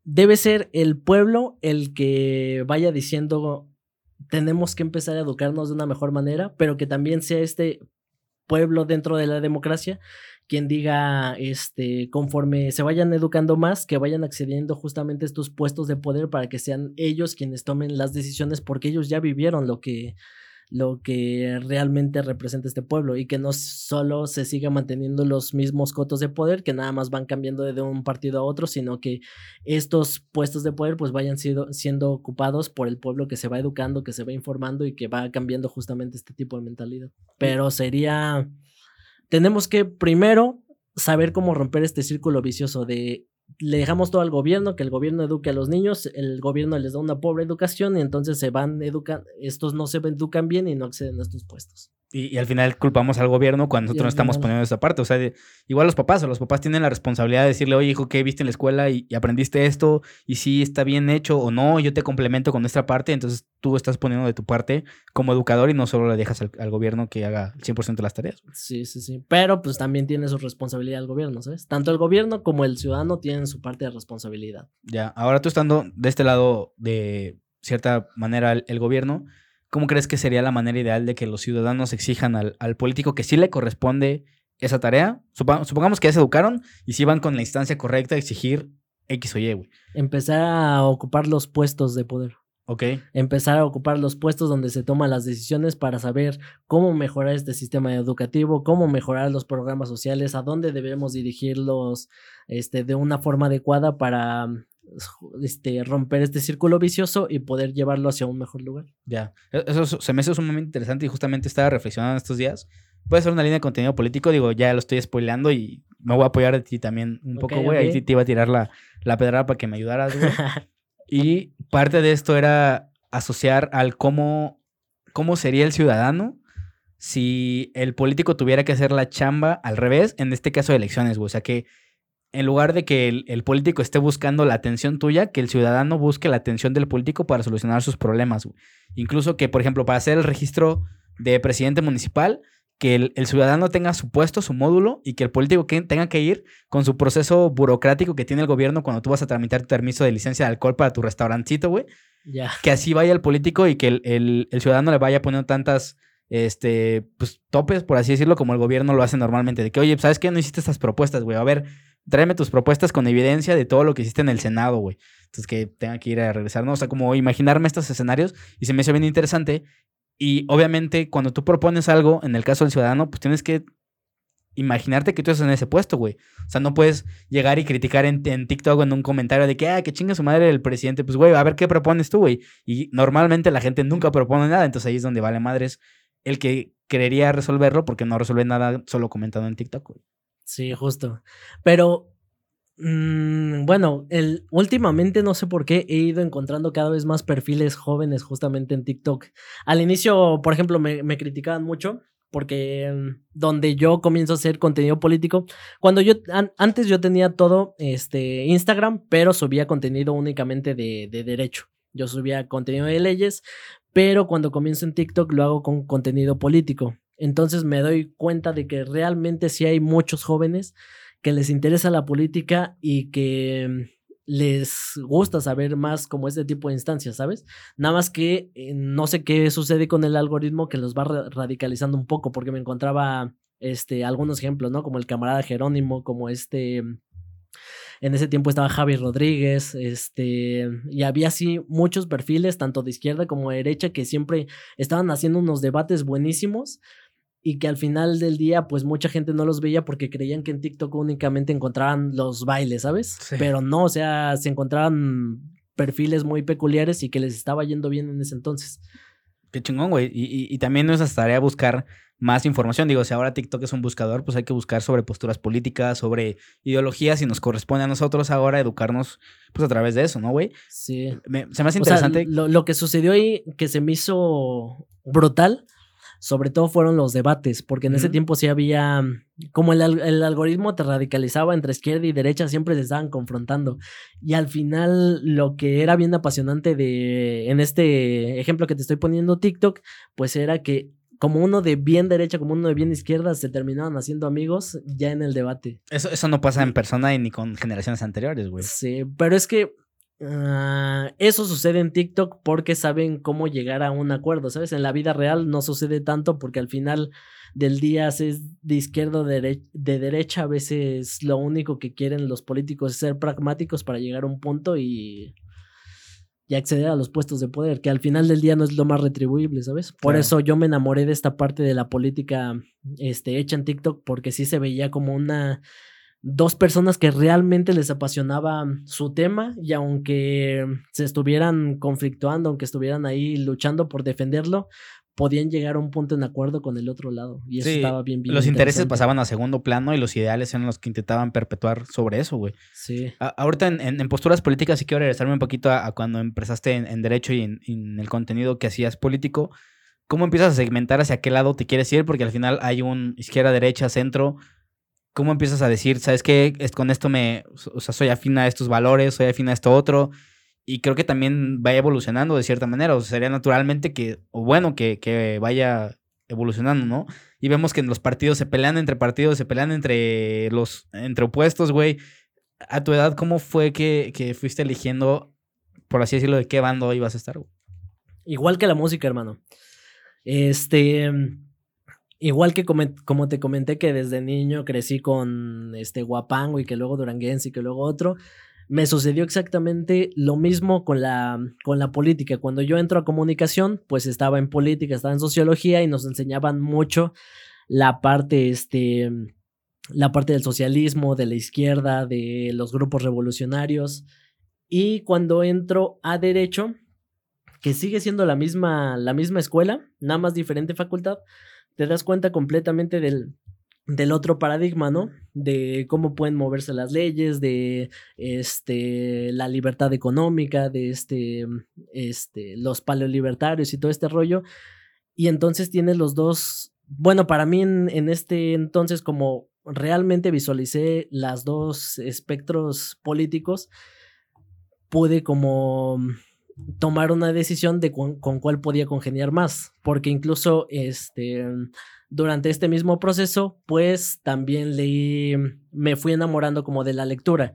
debe ser el pueblo el que vaya diciendo tenemos que empezar a educarnos de una mejor manera, pero que también sea este pueblo dentro de la democracia, quien diga, este, conforme se vayan educando más, que vayan accediendo justamente a estos puestos de poder para que sean ellos quienes tomen las decisiones, porque ellos ya vivieron lo que, lo que realmente representa este pueblo y que no solo se siga manteniendo los mismos cotos de poder que nada más van cambiando de un partido a otro, sino que estos puestos de poder pues vayan sido, siendo ocupados por el pueblo que se va educando, que se va informando y que va cambiando justamente este tipo de mentalidad. Pero sería, tenemos que primero saber cómo romper este círculo vicioso de le dejamos todo al gobierno, que el gobierno eduque a los niños, el gobierno les da una pobre educación y entonces se van educando, estos no se educan bien y no acceden a estos puestos. Y, al final culpamos al gobierno cuando nosotros no estamos poniendo esa parte. O sea, igual los papás, o los papás tienen la responsabilidad de decirle, oye, hijo, ¿qué viste en la escuela? Y, aprendiste esto, y si está bien hecho o no, yo te complemento con esta parte. Entonces tú estás poniendo de tu parte como educador y no solo le dejas al, gobierno que haga el 100% de las tareas. Sí, sí, sí. Pero pues también tiene su responsabilidad el gobierno, ¿sabes? Tanto el gobierno como el ciudadano tienen su parte de responsabilidad. Ya, ahora tú estando de este lado de cierta manera el gobierno ¿Cómo crees que sería la manera ideal de que los ciudadanos exijan al, político que sí le corresponde esa tarea? supongamos que ya se educaron y si van con la instancia correcta a exigir X o Y, güey. Empezar a ocupar los puestos de poder. Ok. Empezar a ocupar los puestos donde se toman las decisiones para saber cómo mejorar este sistema educativo, cómo mejorar los programas sociales, a dónde debemos dirigirlos este, de una forma adecuada para este, romper este círculo vicioso y poder llevarlo hacia un mejor lugar. Ya, e, eso se me hace sumamente interesante y justamente estaba reflexionando estos días. Puede ser una línea de contenido político, digo, ya lo estoy spoileando y me voy a apoyar de ti también un poco, güey. Ahí te iba a tirar la, la pedrada para que me ayudaras, güey. y parte de esto era asociar al cómo, cómo sería el ciudadano si el político tuviera que hacer la chamba al revés, en este caso de elecciones, güey. O sea, que en lugar de que el, político esté buscando la atención tuya, que el ciudadano busque la atención del político para solucionar sus problemas. Güey. Incluso que, por ejemplo, para hacer el registro de presidente municipal, que el, ciudadano tenga su puesto, su módulo, y que el político tenga que ir con su proceso burocrático que tiene el gobierno cuando tú vas a tramitar tu permiso de licencia de alcohol para tu restaurancito, güey. Ya. Que así vaya el político y que el, el ciudadano le vaya poniendo tantas este, pues, topes, por así decirlo, como el gobierno lo hace normalmente. De que, oye, ¿sabes qué? No hiciste estas propuestas, güey. A ver, tráeme tus propuestas con evidencia de todo lo que hiciste en el Senado, güey. Entonces, que tenga que ir a regresar, ¿no? O sea, como imaginarme estos escenarios y se me hizo bien interesante. Y obviamente, cuando tú propones algo, en el caso del ciudadano, pues tienes que imaginarte que tú estás en ese puesto, güey. O sea, no puedes llegar y criticar en, TikTok en un comentario de que, ah, que chinga su madre el presidente. Pues, güey, a ver qué propones tú, güey. Y normalmente la gente nunca propone nada, entonces ahí es donde vale madres el que querería resolverlo porque no resuelve nada solo comentando en TikTok. Sí, justo. Pero, mm, bueno, el, últimamente no sé por qué he ido encontrando cada vez más perfiles jóvenes justamente en TikTok. Al inicio, por ejemplo, me, criticaban mucho porque mm, donde yo comienzo a hacer contenido político, cuando yo antes yo tenía todo este Instagram, pero subía contenido únicamente de, de derecho. Yo subía contenido de leyes, pero cuando comienzo en TikTok lo hago con contenido político. Entonces me doy cuenta de que realmente sí hay muchos jóvenes que les interesa la política y que mm, les gusta saber más como este tipo de instancias, ¿sabes? Nada más que eh, no sé qué sucede con el algoritmo que los va radicalizando un poco, porque me encontraba este, algunos ejemplos, ¿no? Como el camarada Jerónimo, como este mm, en ese tiempo estaba Javi Rodríguez, este, y había así muchos perfiles, tanto de izquierda como de derecha, que siempre estaban haciendo unos debates buenísimos y que al final del día, pues mucha gente no los veía porque creían que en TikTok únicamente encontraban los bailes, ¿sabes? Pero no, o sea, se encontraban perfiles muy peculiares y que les estaba yendo bien en ese entonces. Qué chingón, güey. Y, y, también es hasta tarea buscar más información. Digo, si ahora TikTok es un buscador, pues hay que buscar sobre posturas políticas, sobre ideologías y nos corresponde a nosotros ahora educarnos pues a través de eso, ¿no, güey? Sí. se me hace interesante. lo, lo, que sucedió ahí que se me hizo brutal, sobre todo fueron los debates, porque en ese tiempo sí había, como el, el, algoritmo te radicalizaba entre izquierda y derecha, siempre se estaban confrontando. Y al final lo que era bien apasionante de, en este ejemplo que te estoy poniendo TikTok, pues era que como uno de bien derecha, como uno de bien izquierda, se terminaban haciendo amigos ya en el debate. Eso, eso no pasa en persona y ni con generaciones anteriores, güey. Sí, pero es que ah, eso sucede en TikTok porque saben cómo llegar a un acuerdo, ¿sabes? En la vida real no sucede tanto porque al final del día es de izquierda o de, de derecha, a veces lo único que quieren los políticos es ser pragmáticos para llegar a un punto y y acceder a los puestos de poder, que al final del día no es lo más retribuible, ¿sabes? Por eso yo me enamoré de esta parte de la política este, hecha en TikTok, porque sí se veía como una dos personas que realmente les apasionaba su tema y aunque se estuvieran conflictuando, aunque estuvieran ahí luchando por defenderlo, podían llegar a un punto en acuerdo con el otro lado. Y eso estaba bien, bien. Los intereses pasaban a segundo plano y los ideales eran los que intentaban perpetuar sobre eso, güey. Sí. ahorita en, posturas políticas sí quiero regresarme un poquito a, cuando empezaste en, Derecho y en, el contenido que hacías político. ¿Cómo empiezas a segmentar hacia qué lado te quieres ir? Porque al final hay un izquierda, derecha, centro. ¿Cómo empiezas a decir, sabes qué? Con esto me. O sea, soy afín a estos valores, soy afín a esto otro y creo que también vaya evolucionando de cierta manera. O sea, sería naturalmente que, o bueno, que, que, vaya evolucionando, ¿no? Y vemos que los partidos se pelean entre partidos, se pelean entre los, entre opuestos, güey. A tu edad, ¿cómo fue que, que fuiste eligiendo, por así decirlo, de qué bando ibas a estar, güey? Igual que la música, hermano. Este. Igual que como, te comenté que desde niño crecí con este guapango y que luego duranguense y que luego otro me sucedió exactamente lo mismo con la, con la política. Cuando yo entro a comunicación, pues estaba en política, estaba en sociología y nos enseñaban mucho la parte, este, la parte del socialismo, de la izquierda, de los grupos revolucionarios. Y cuando entro a derecho, que sigue siendo la misma, la misma escuela, nada más diferente facultad, te das cuenta completamente del, del otro paradigma, ¿no? De cómo pueden moverse las leyes, de este, la libertad económica, de este, este, los paleolibertarios y todo este rollo. Y entonces tienes los dos, bueno, para mí en, este entonces, como realmente visualicé las dos espectros políticos, pude como tomar una decisión de con, cuál podía congeniar más, porque incluso este, durante este mismo proceso, pues también leí, me fui enamorando como de la lectura.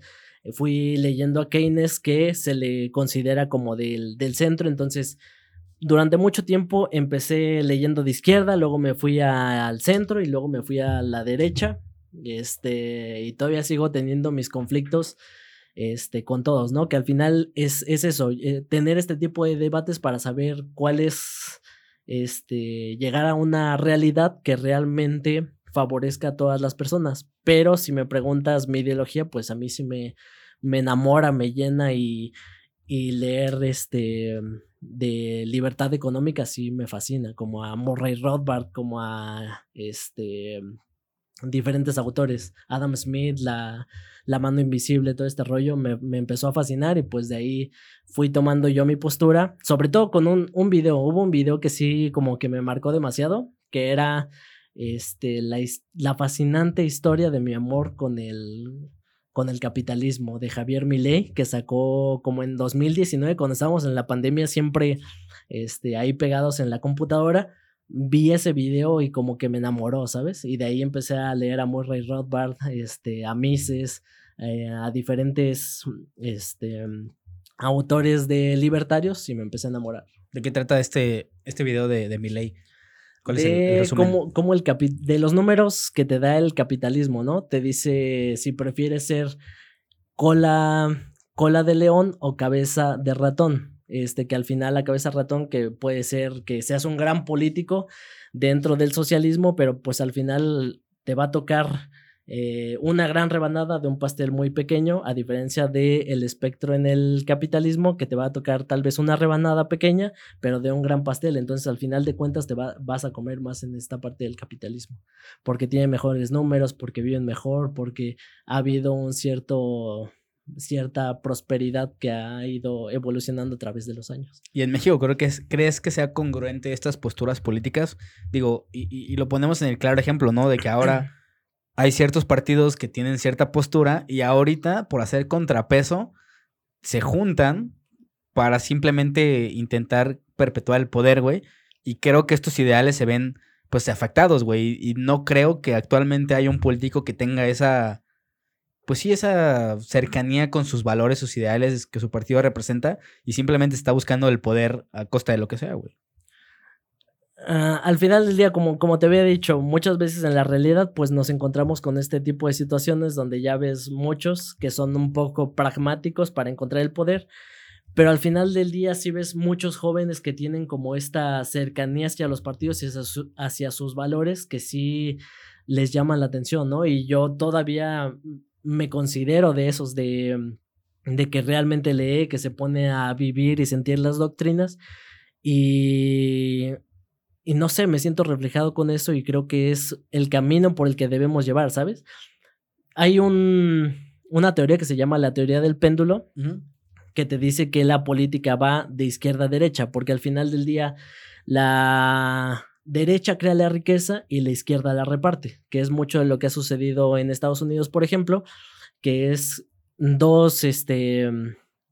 Fui leyendo a Keynes que se le considera como del, del centro, entonces durante mucho tiempo empecé leyendo de izquierda, luego me fui al centro y luego me fui a la derecha. Este, y todavía sigo teniendo mis conflictos este, con todos, ¿no? Que al final es, es eso, eh, tener este tipo de debates para saber cuál es, este, llegar a una realidad que realmente favorezca a todas las personas. Pero si me preguntas mi ideología, pues a mí sí me, me enamora, me llena y, y leer este de libertad económica sí me fascina, como a Murray Rothbard, como a este diferentes autores, Adam Smith, la, la mano invisible, todo este rollo me, me, empezó a fascinar y pues de ahí fui tomando yo mi postura, sobre todo con un, un video, hubo un video que sí como que me marcó demasiado, que era este, la, la fascinante historia de mi amor con el, con el capitalismo de Javier Milei, que sacó como en 2019, cuando estábamos en la pandemia, siempre este, ahí pegados en la computadora. Vi ese video y como que me enamoró, ¿sabes? Y de ahí empecé a leer a Murray Rothbard, este, a Mises, eh, a diferentes este, autores de libertarios y me empecé a enamorar. ¿De qué trata este, este video de, de Milley? ¿Cuál es el, Como, el de los números que te da el capitalismo, ¿no? Te dice si prefieres ser cola, cola de león o cabeza de ratón. Este, que al final la cabeza de ratón, que puede ser que seas un gran político dentro del socialismo, pero pues al final te va a tocar eh, una gran rebanada de un pastel muy pequeño, a diferencia del el espectro en el capitalismo, que te va a tocar tal vez una rebanada pequeña, pero de un gran pastel. Entonces, al final de cuentas, te vas a comer más en esta parte del capitalismo, porque tiene mejores números, porque viven mejor, porque ha habido un cierto cierta prosperidad que ha ido evolucionando a través de los años. Y en México, creo que ¿crees que sea congruente estas posturas políticas? Digo, y, y, lo ponemos en el claro ejemplo, ¿no? De que ahora hay ciertos partidos que tienen cierta postura y ahorita, por hacer contrapeso, se juntan para simplemente intentar perpetuar el poder, güey. Y creo que estos ideales se ven, pues, afectados, güey. Y no creo que actualmente haya un político que tenga esa, pues sí, esa cercanía con sus valores, sus ideales que su partido representa y simplemente está buscando el poder a costa de lo que sea, güey. Ah, al final del día, como, como te había dicho, muchas veces en la realidad, pues nos encontramos con este tipo de situaciones donde ya ves muchos que son un poco pragmáticos para encontrar el poder, pero al final del día sí ves muchos jóvenes que tienen como esta cercanía hacia los partidos y hacia, sus valores que sí les llaman la atención, ¿no? Y yo todavía me considero de esos de, de que realmente lee, que se pone a vivir y sentir las doctrinas. Y y no sé, me siento reflejado con eso y creo que es el camino por el que debemos llevar, ¿sabes? Hay un, una teoría que se llama la teoría del péndulo, que te dice que la política va de izquierda a derecha, porque al final del día la derecha crea la riqueza y la izquierda la reparte, que es mucho de lo que ha sucedido en Estados Unidos, por ejemplo, que es dos, este,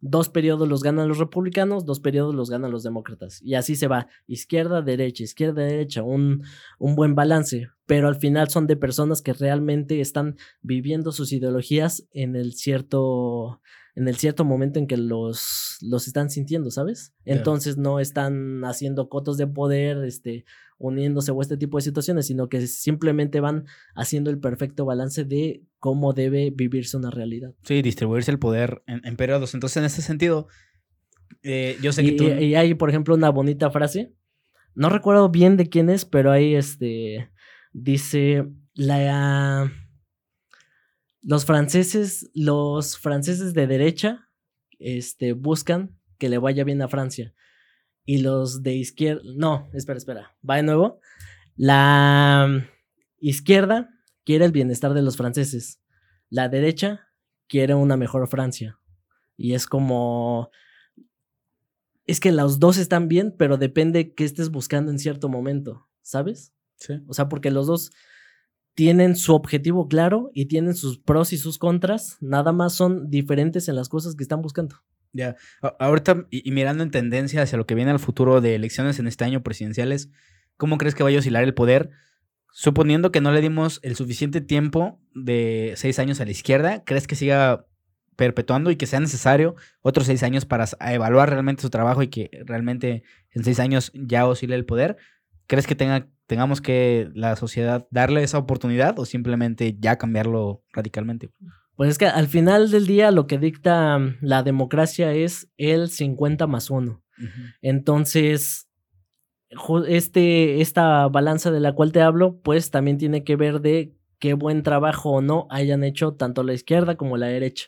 dos periodos los ganan los republicanos, dos periodos los ganan los demócratas. Y así se va, izquierda, derecha, izquierda, derecha, un, un buen balance. Pero al final son de personas que realmente están viviendo sus ideologías en el cierto, en el cierto momento en que los, los están sintiendo, ¿sabes? Entonces no están haciendo cotos de poder, este, uniéndose o este tipo de situaciones, sino que simplemente van haciendo el perfecto balance de cómo debe vivirse una realidad. Sí, distribuirse el poder en, periodos. Entonces, en ese sentido, eh, yo sé que y, tú... Y hay, por ejemplo, una bonita frase. No recuerdo bien de quién es, pero ahí este, dice, la... Los franceses, los franceses de derecha, este, buscan que le vaya bien a Francia y los de izquierda, no, espera, espera, va de nuevo. La izquierda quiere el bienestar de los franceses, la derecha quiere una mejor Francia. Y es como, es que los dos están bien, pero depende qué estés buscando en cierto momento, ¿sabes? O sea, porque los dos tienen su objetivo claro y tienen sus pros y sus contras, nada más son diferentes en las cosas que están buscando. Ya, ahorita y, mirando en tendencia hacia lo que viene al futuro de elecciones en este año presidenciales, ¿cómo crees que vaya a oscilar el poder? Suponiendo que no le dimos el suficiente tiempo de seis años a la izquierda, ¿crees que siga perpetuando y que sea necesario otros seis años para evaluar realmente su trabajo y que realmente en seis años ya oscile el poder? ¿Crees que tenga, tengamos que la sociedad darle esa oportunidad o simplemente ya cambiarlo radicalmente? Pues es que al final del día lo que dicta mm, la democracia es el 50 más 1. Entonces, este, esta balanza de la cual te hablo, pues también tiene que ver de qué buen trabajo o no hayan hecho tanto la izquierda como la derecha.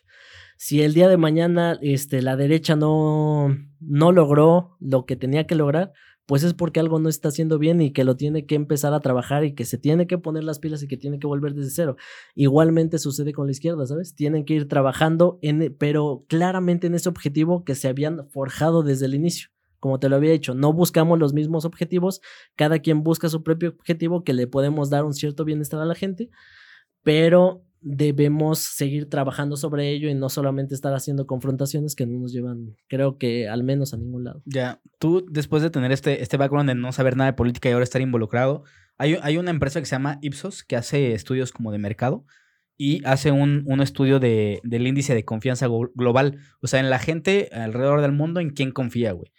Si el día de mañana este, la derecha no, no logró lo que tenía que lograr, pues es porque algo no está haciendo bien y que lo tiene que empezar a trabajar y que se tiene que poner las pilas y que tiene que volver desde cero. Igualmente sucede con la izquierda, ¿sabes? Tienen que ir trabajando, en, pero claramente en ese objetivo que se habían forjado desde el inicio. Como te lo había dicho, no buscamos los mismos objetivos, cada quien busca su propio objetivo que le podemos dar un cierto bienestar a la gente, pero debemos seguir trabajando sobre ello y no solamente estar haciendo confrontaciones que no nos llevan, creo que al menos a ningún lado. Ya, tú después de tener este, este background de no saber nada de política y ahora estar involucrado, hay, hay una empresa que se llama Ipsos que hace estudios como de mercado y hace un, un estudio de, del índice de confianza global, o sea, en la gente alrededor del mundo en quién confía, güey.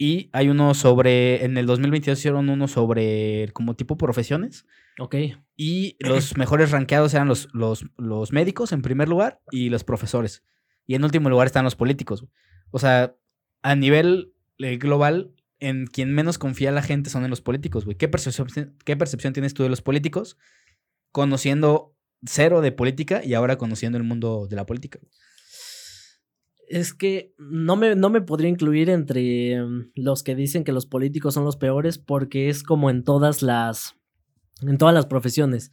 Y hay uno sobre, en el 2022 hicieron uno sobre como tipo profesiones. Ok. Y los mejores rankeados eran los, los, los médicos en primer lugar y los profesores. Y en último lugar están los políticos. O sea, a nivel eh, global, en quien menos confía la gente son en los políticos, güey. ¿Qué percepción, ¿Qué percepción tienes tú de los políticos conociendo cero de política y ahora conociendo el mundo de la política? Es que no me, no me podría incluir entre mm, los que dicen que los políticos son los peores porque es como en todas las en todas las profesiones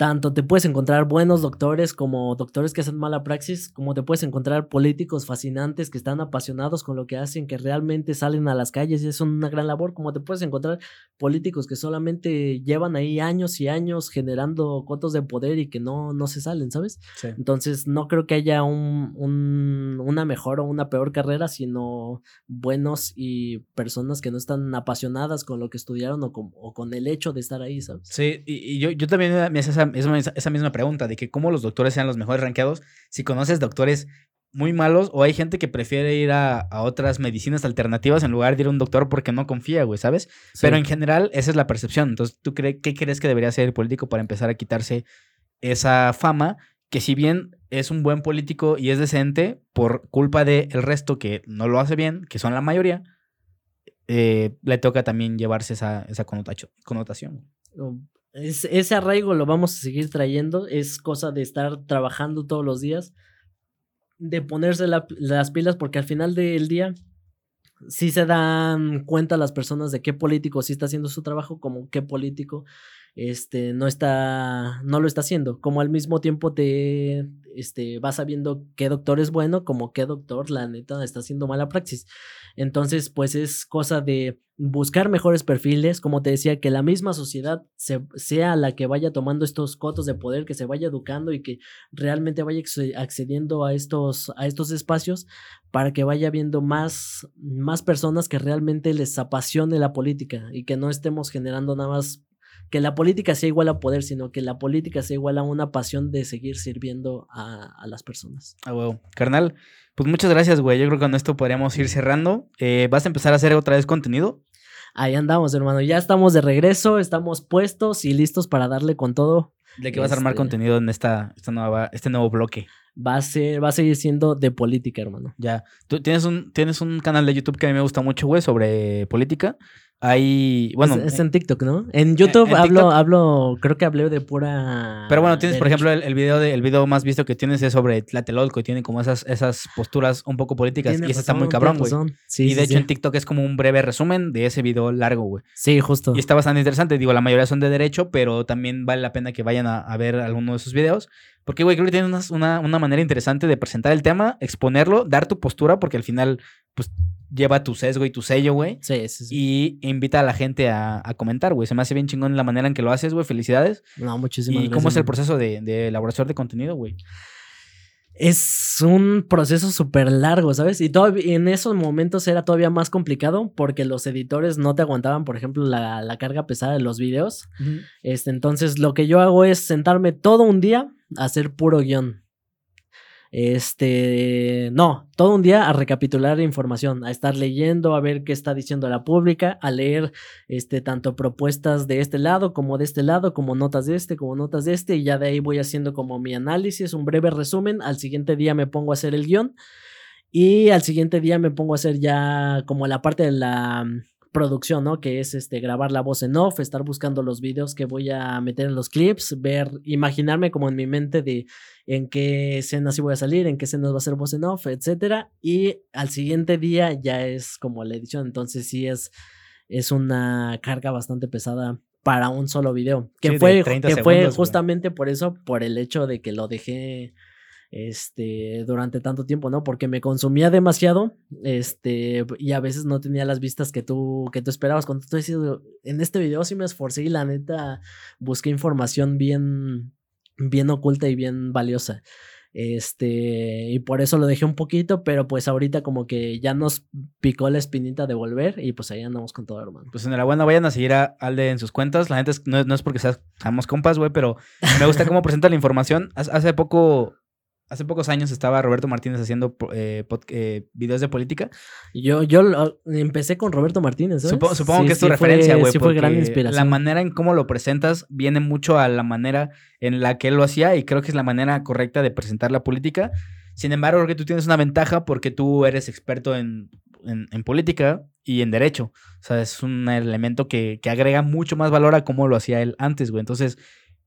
tanto te puedes encontrar buenos doctores como doctores que hacen mala praxis, como te puedes encontrar políticos fascinantes que están apasionados con lo que hacen, que realmente salen a las calles y es una gran labor, como te puedes encontrar políticos que solamente llevan ahí años y años generando cotos de poder y que no, no se salen, ¿sabes? Entonces no creo que haya un, una mejor o una peor carrera, sino buenos y personas que no están apasionadas con lo que estudiaron o con, o con el hecho de estar ahí, ¿sabes? Sí, y, yo, yo también me hace esa esa, misma pregunta de que cómo los doctores sean los mejores rankeados, si conoces doctores muy malos o hay gente que prefiere ir a, otras medicinas alternativas en lugar de ir a un doctor porque no confía, güey, ¿sabes? Pero en general esa es la percepción. Entonces, ¿tú crees qué crees que debería ser el político para empezar a quitarse esa fama? Que si bien es un buen político y es decente, por culpa del el resto que no lo hace bien, que son la mayoría, eh, le toca también llevarse esa, esa connotación ese arraigo lo vamos a seguir trayendo, es cosa de estar trabajando todos los días, de ponerse las pilas, porque al final del día sí se dan cuenta las personas de qué político sí está haciendo su trabajo, como qué político este, no está, no lo está haciendo. Como al mismo tiempo te este, vas sabiendo qué doctor es bueno, como qué doctor, la neta, está haciendo mala praxis. Entonces, pues es cosa de buscar mejores perfiles, como te decía, que la misma sociedad sea la que vaya tomando estos cotos de poder, que se vaya educando y que realmente vaya accediendo a estos, a estos espacios para que vaya viendo más, más personas que realmente les apasione la política y que no estemos generando nada más que la política sea igual a poder, sino que la política sea igual a una pasión de seguir sirviendo a, las personas. Ah, wow. Carnal, pues muchas gracias, güey. Yo creo que con esto podríamos ir cerrando. Eh, ¿Vas a empezar a hacer otra vez contenido? Ahí andamos, hermano. Ya estamos de regreso, estamos puestos y listos para darle con todo. ¿De qué vas a armar este contenido en esta, esta nueva, este nuevo bloque? Va a ser, va a seguir siendo de política, hermano. Ya. Tú tienes un, tienes un canal de YouTube que a mí me gusta mucho, güey, sobre política. Hay, bueno. Es, en TikTok, ¿no? En YouTube hablo, hablo, creo que hablé de pura. Pero bueno, tienes, por ejemplo, el, video de, el video más visto que tienes es sobre Tlatelolco y tiene como esas, esas posturas un poco políticas. y ese está muy cabrón, güey. y de hecho en TikTok es como un breve resumen de ese video largo, güey. Sí, justo. Y está bastante interesante. Digo, la mayoría son de derecho, pero también vale la pena que vayan a, a ver alguno de esos videos Porque, güey, creo que tienes una, una, manera interesante de presentar el tema, exponerlo, dar tu postura, porque al final, pues, lleva tu sesgo y tu sello, güey. Sí, sí, sí. Y invita a la gente a, comentar, güey. Se me hace bien chingón la manera en que lo haces, güey. Felicidades. No, muchísimas ¿Y cómo es el proceso de, de elaboración de contenido, güey? es un proceso súper largo, ¿sabes? Y todavía, en esos momentos era todavía más complicado porque los editores no te aguantaban, por ejemplo, la, la carga pesada de los videos. este, entonces, lo que yo hago es sentarme todo un día a hacer puro guion. Este, no, todo un día a recapitular información, a estar leyendo, a ver qué está diciendo la pública, a leer este tanto propuestas de este lado como de este lado, como notas de este, como notas de este y ya de ahí voy haciendo como mi análisis, un breve resumen, al siguiente día me pongo a hacer el guion y al siguiente día me pongo a hacer ya como la parte de la producción, ¿no? Que es este grabar la voz en off, estar buscando los videos que voy a meter en los clips, ver, imaginarme como en mi mente de en qué escenas sí voy a salir, en qué escenas va a ser voz en off, etcétera. Y al siguiente día ya es como la edición, entonces sí es, es una carga bastante pesada para un solo video. Que fue, que fue justamente por eso, por el hecho de que lo dejé este, durante tanto tiempo, ¿no? Porque me consumía demasiado, este, y a veces no tenía las vistas que tú, que tú esperabas. Cuando tú decías, en este video sí me esforcé y la neta busqué información bien, bien oculta y bien valiosa. Este, y por eso lo dejé un poquito, pero pues ahorita como que ya nos picó la espinita de volver y pues ahí andamos con todo, hermano. Pues enhorabuena, vayan a seguir a Alde en sus cuentas. La gente no, no, es porque seamos compas, güey, pero me gusta cómo presenta la información. Hace poco Hace pocos años estaba Roberto Martínez haciendo eh, eh, videos de política. Yo, yo empecé con Roberto Martínez. Supongo, que es tu referencia, güey. Sí, fue gran inspiración. La manera en cómo lo presentas viene mucho a la manera en la que él lo hacía y creo que es la manera correcta de presentar la política. Sin embargo, creo que tú tienes una ventaja porque tú eres experto en, en, política y en derecho. O sea, es un elemento que, que agrega mucho más valor a cómo lo hacía él antes, güey. Entonces,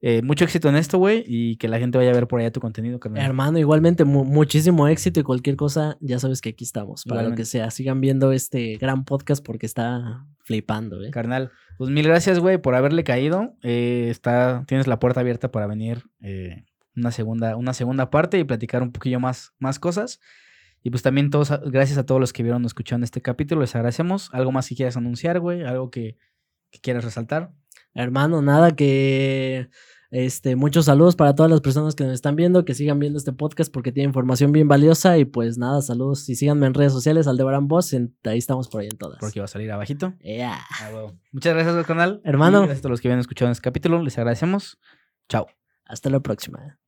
eh, mucho éxito en esto, güey, y que la gente vaya a ver por allá tu contenido, carnal. Hermano, igualmente muchísimo éxito y cualquier cosa, ya sabes que aquí estamos, para lo que sea. Sigan viendo este gran podcast porque está flipando, güey. Carnal, pues mil gracias, güey, por haberle caído. Eh, está, tienes la puerta abierta para venir eh, una, segunda, una segunda parte y platicar un poquillo más, más cosas. Y pues también todos, gracias a todos los que vieron o escucharon este capítulo, les agradecemos. ¿Algo más que quieras anunciar, güey? ¿Algo que, que quieras resaltar? Hermano, nada que este, muchos saludos para todas las personas que nos están viendo, que sigan viendo este podcast porque tiene información bien valiosa. Y pues nada, saludos. Y síganme en redes sociales, Aldebarán Boss. ahí estamos por ahí en todas. Porque va a salir abajito. Yeah. Ah, Muchas gracias al canal. Hermano. gracias a todos los que habían escuchado en este capítulo. Les agradecemos. Chao. Hasta la próxima.